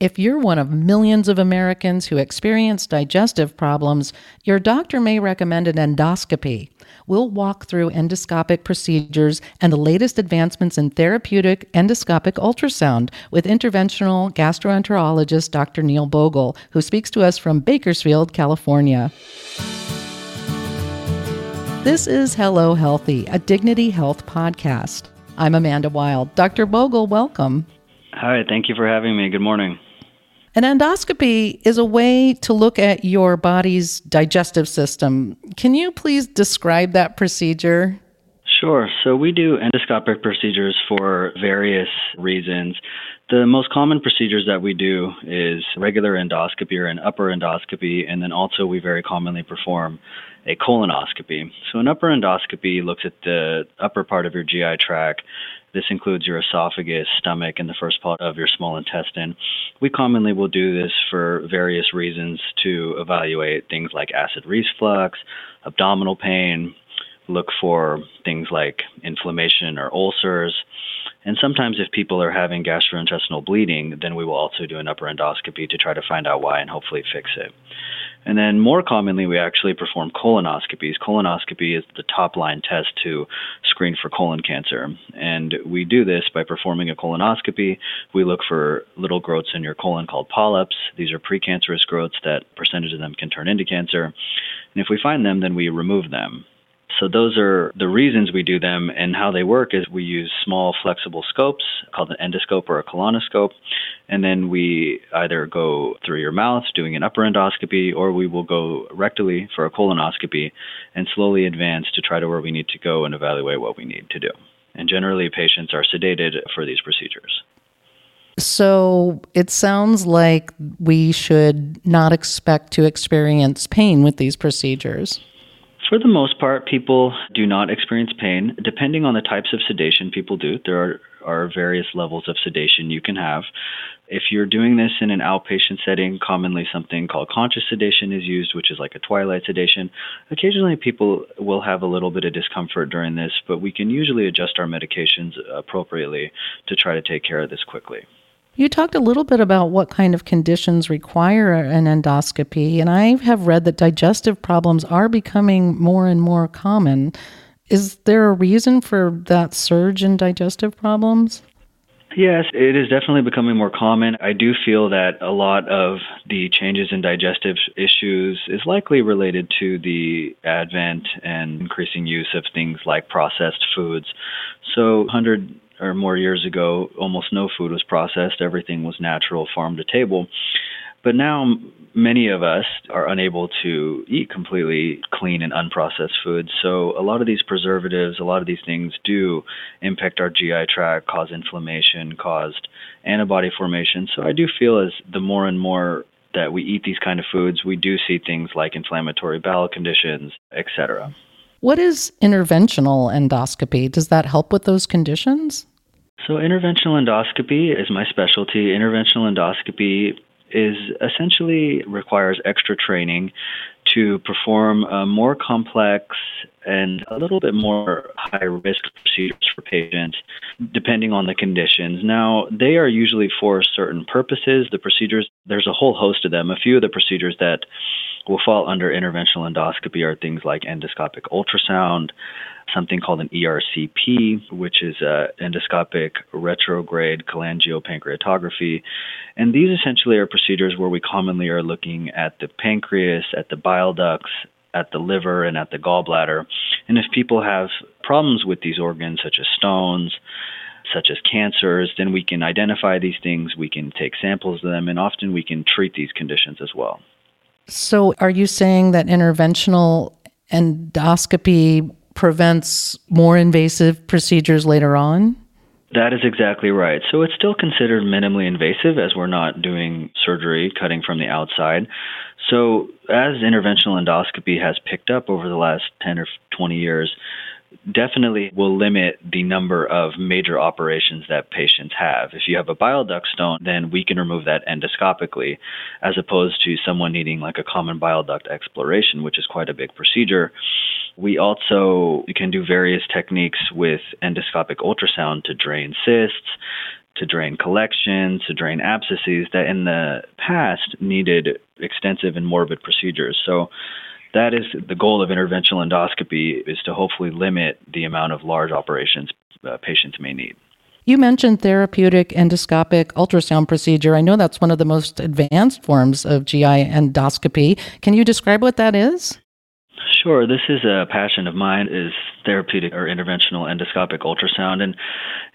If you're one of millions of Americans who experience digestive problems, your doctor may recommend an endoscopy. We'll walk through endoscopic procedures and the latest advancements in therapeutic endoscopic ultrasound with interventional gastroenterologist Dr. Neil Bogle, who speaks to us from Bakersfield, California. This is Hello Healthy, a Dignity Health podcast. I'm Amanda Wild. Dr. Bogle, welcome. Hi, thank you for having me. Good morning. An endoscopy is a way to look at your body's digestive system. Can you please describe that procedure? Sure. So we do endoscopic procedures for various reasons. The most common procedures that we do is regular endoscopy or an upper endoscopy, and then also we very commonly perform a colonoscopy. So an upper endoscopy looks at the upper part of your GI tract this includes your esophagus, stomach, and the first part of your small intestine. We commonly will do this for various reasons to evaluate things like acid reflux, abdominal pain, look for things like inflammation or ulcers. And sometimes, if people are having gastrointestinal bleeding, then we will also do an upper endoscopy to try to find out why and hopefully fix it. And then more commonly, we actually perform colonoscopies. Colonoscopy is the top line test to screen for colon cancer. And we do this by performing a colonoscopy. We look for little growths in your colon called polyps. These are precancerous growths that percentage of them can turn into cancer. And if we find them, then we remove them. So those are the reasons we do them and how they work is we use small flexible scopes called an endoscope or a colonoscope and then we either go through your mouth doing an upper endoscopy or we will go rectally for a colonoscopy and slowly advance to try to where we need to go and evaluate what we need to do. And generally patients are sedated for these procedures. So it sounds like we should not expect to experience pain with these procedures. For the most part, people do not experience pain. Depending on the types of sedation people do, there are, are various levels of sedation you can have. If you're doing this in an outpatient setting, commonly something called conscious sedation is used, which is like a twilight sedation. Occasionally, people will have a little bit of discomfort during this, but we can usually adjust our medications appropriately to try to take care of this quickly. You talked a little bit about what kind of conditions require an endoscopy, and I have read that digestive problems are becoming more and more common. Is there a reason for that surge in digestive problems? Yes, it is definitely becoming more common. I do feel that a lot of the changes in digestive issues is likely related to the advent and increasing use of things like processed foods. So, 100 or more years ago, almost no food was processed. Everything was natural, farm to table. But now, many of us are unable to eat completely clean and unprocessed foods. So, a lot of these preservatives, a lot of these things do impact our GI tract, cause inflammation, caused antibody formation. So, I do feel as the more and more that we eat these kind of foods, we do see things like inflammatory bowel conditions, etc. What is interventional endoscopy? Does that help with those conditions? So, interventional endoscopy is my specialty. Interventional endoscopy is essentially requires extra training to perform a more complex and a little bit more high risk procedures for patients depending on the conditions. Now, they are usually for certain purposes. The procedures, there's a whole host of them. A few of the procedures that will fall under interventional endoscopy are things like endoscopic ultrasound, something called an ERCP, which is uh, endoscopic retrograde cholangiopancreatography. And these essentially are procedures where we commonly are looking at the pancreas, at the bile ducts, at the liver, and at the gallbladder. And if people have problems with these organs, such as stones, such as cancers, then we can identify these things, we can take samples of them, and often we can treat these conditions as well. So, are you saying that interventional endoscopy prevents more invasive procedures later on? That is exactly right. So it's still considered minimally invasive as we're not doing surgery, cutting from the outside. So as interventional endoscopy has picked up over the last 10 or 20 years, definitely will limit the number of major operations that patients have. If you have a bile duct stone, then we can remove that endoscopically, as opposed to someone needing like a common bile duct exploration, which is quite a big procedure. We also can do various techniques with endoscopic ultrasound to drain cysts, to drain collections, to drain abscesses that in the past needed extensive and morbid procedures. So that is the goal of interventional endoscopy is to hopefully limit the amount of large operations uh, patients may need. You mentioned therapeutic endoscopic ultrasound procedure. I know that's one of the most advanced forms of GI endoscopy. Can you describe what that is? Sure. This is a passion of mine is therapeutic or interventional endoscopic ultrasound. And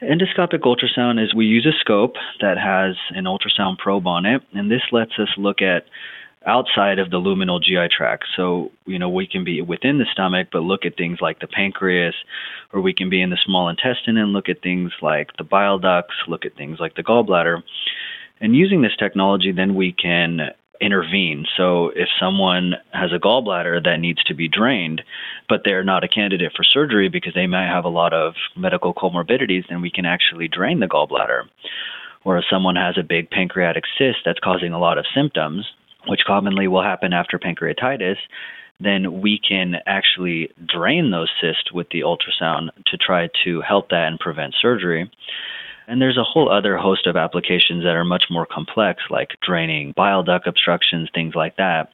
endoscopic ultrasound is we use a scope that has an ultrasound probe on it, and this lets us look at outside of the luminal GI tract. So, you know, we can be within the stomach, but look at things like the pancreas, or we can be in the small intestine and look at things like the bile ducts, look at things like the gallbladder. And using this technology, then we can intervene. So if someone has a gallbladder that needs to be drained, but they're not a candidate for surgery because they might have a lot of medical comorbidities, then we can actually drain the gallbladder. Or if someone has a big pancreatic cyst that's causing a lot of symptoms, which commonly will happen after pancreatitis, then we can actually drain those cysts with the ultrasound to try to help that and prevent surgery. And there's a whole other host of applications that are much more complex, like draining bile duct obstructions, things like that,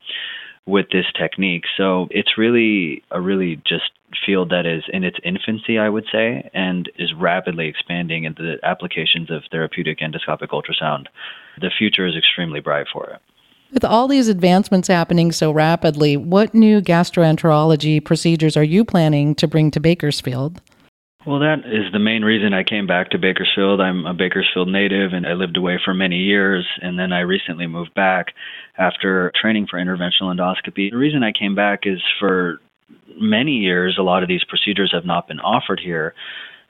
with this technique. So it's really a really just field that is in its infancy, I would say, and is rapidly expanding into the applications of therapeutic endoscopic ultrasound. The future is extremely bright for it. With all these advancements happening so rapidly, what new gastroenterology procedures are you planning to bring to Bakersfield? Well, that is the main reason I came back to Bakersfield. I'm a Bakersfield native and I lived away for many years, and then I recently moved back after training for interventional endoscopy. The reason I came back is for many years, a lot of these procedures have not been offered here.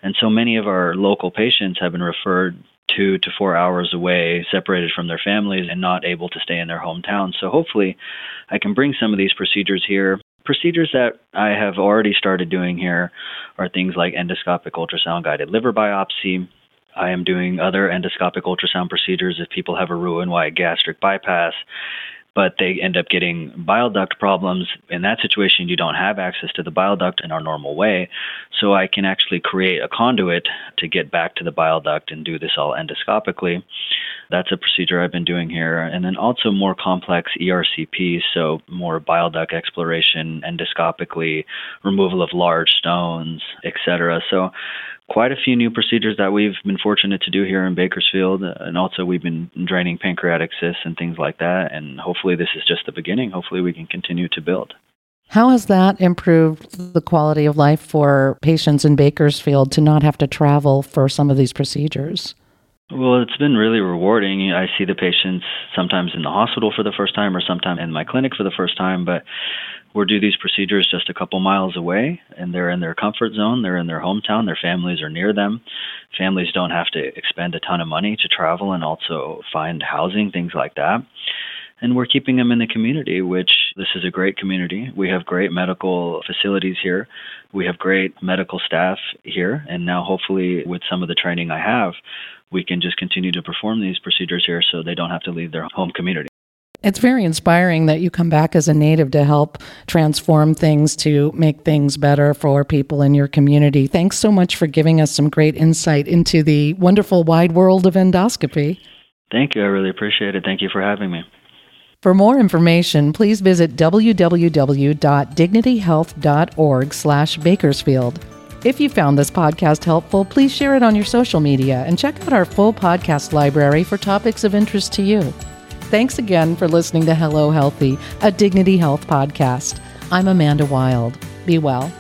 And so many of our local patients have been referred two to four hours away, separated from their families, and not able to stay in their hometown. So hopefully, I can bring some of these procedures here. Procedures that I have already started doing here are things like endoscopic ultrasound guided liver biopsy. I am doing other endoscopic ultrasound procedures if people have a Roux-en-Y gastric bypass but they end up getting bile duct problems. In that situation, you don't have access to the bile duct in our normal way. So I can actually create a conduit to get back to the bile duct and do this all endoscopically. That's a procedure I've been doing here. And then also more complex ERCP, so more bile duct exploration endoscopically, removal of large stones, etc. So quite a few new procedures that we've been fortunate to do here in Bakersfield. Uh, and also, we've been draining pancreatic cysts and things like that. And hopefully, this is just the beginning. Hopefully, we can continue to build. How has that improved the quality of life for patients in Bakersfield to not have to travel for some of these procedures? Well, it's been really rewarding. I see the patients sometimes in the hospital for the first time or sometimes in my clinic for the first time, but we do these procedures just a couple miles away and they're in their comfort zone they're in their hometown their families are near them. Families don't have to expend a ton of money to travel and also find housing things like that. And we're keeping them in the community which this is a great community. We have great medical facilities here. We have great medical staff here and now hopefully with some of the training i have we can just continue to perform these procedures here so they don't have to leave their home community it's very inspiring that you come back as a native to help transform things to make things better for people in your community. Thanks so much for giving us some great insight into the wonderful wide world of endoscopy. Thank you. I really appreciate it. Thank you for having me. For more information, please visit www.dignityhealth.org slash Bakersfield. If you found this podcast helpful, please share it on your social media and check out our full podcast library for topics of interest to you. Thanks again for listening to Hello Healthy, a Dignity Health podcast. I'm Amanda Wild. Be well.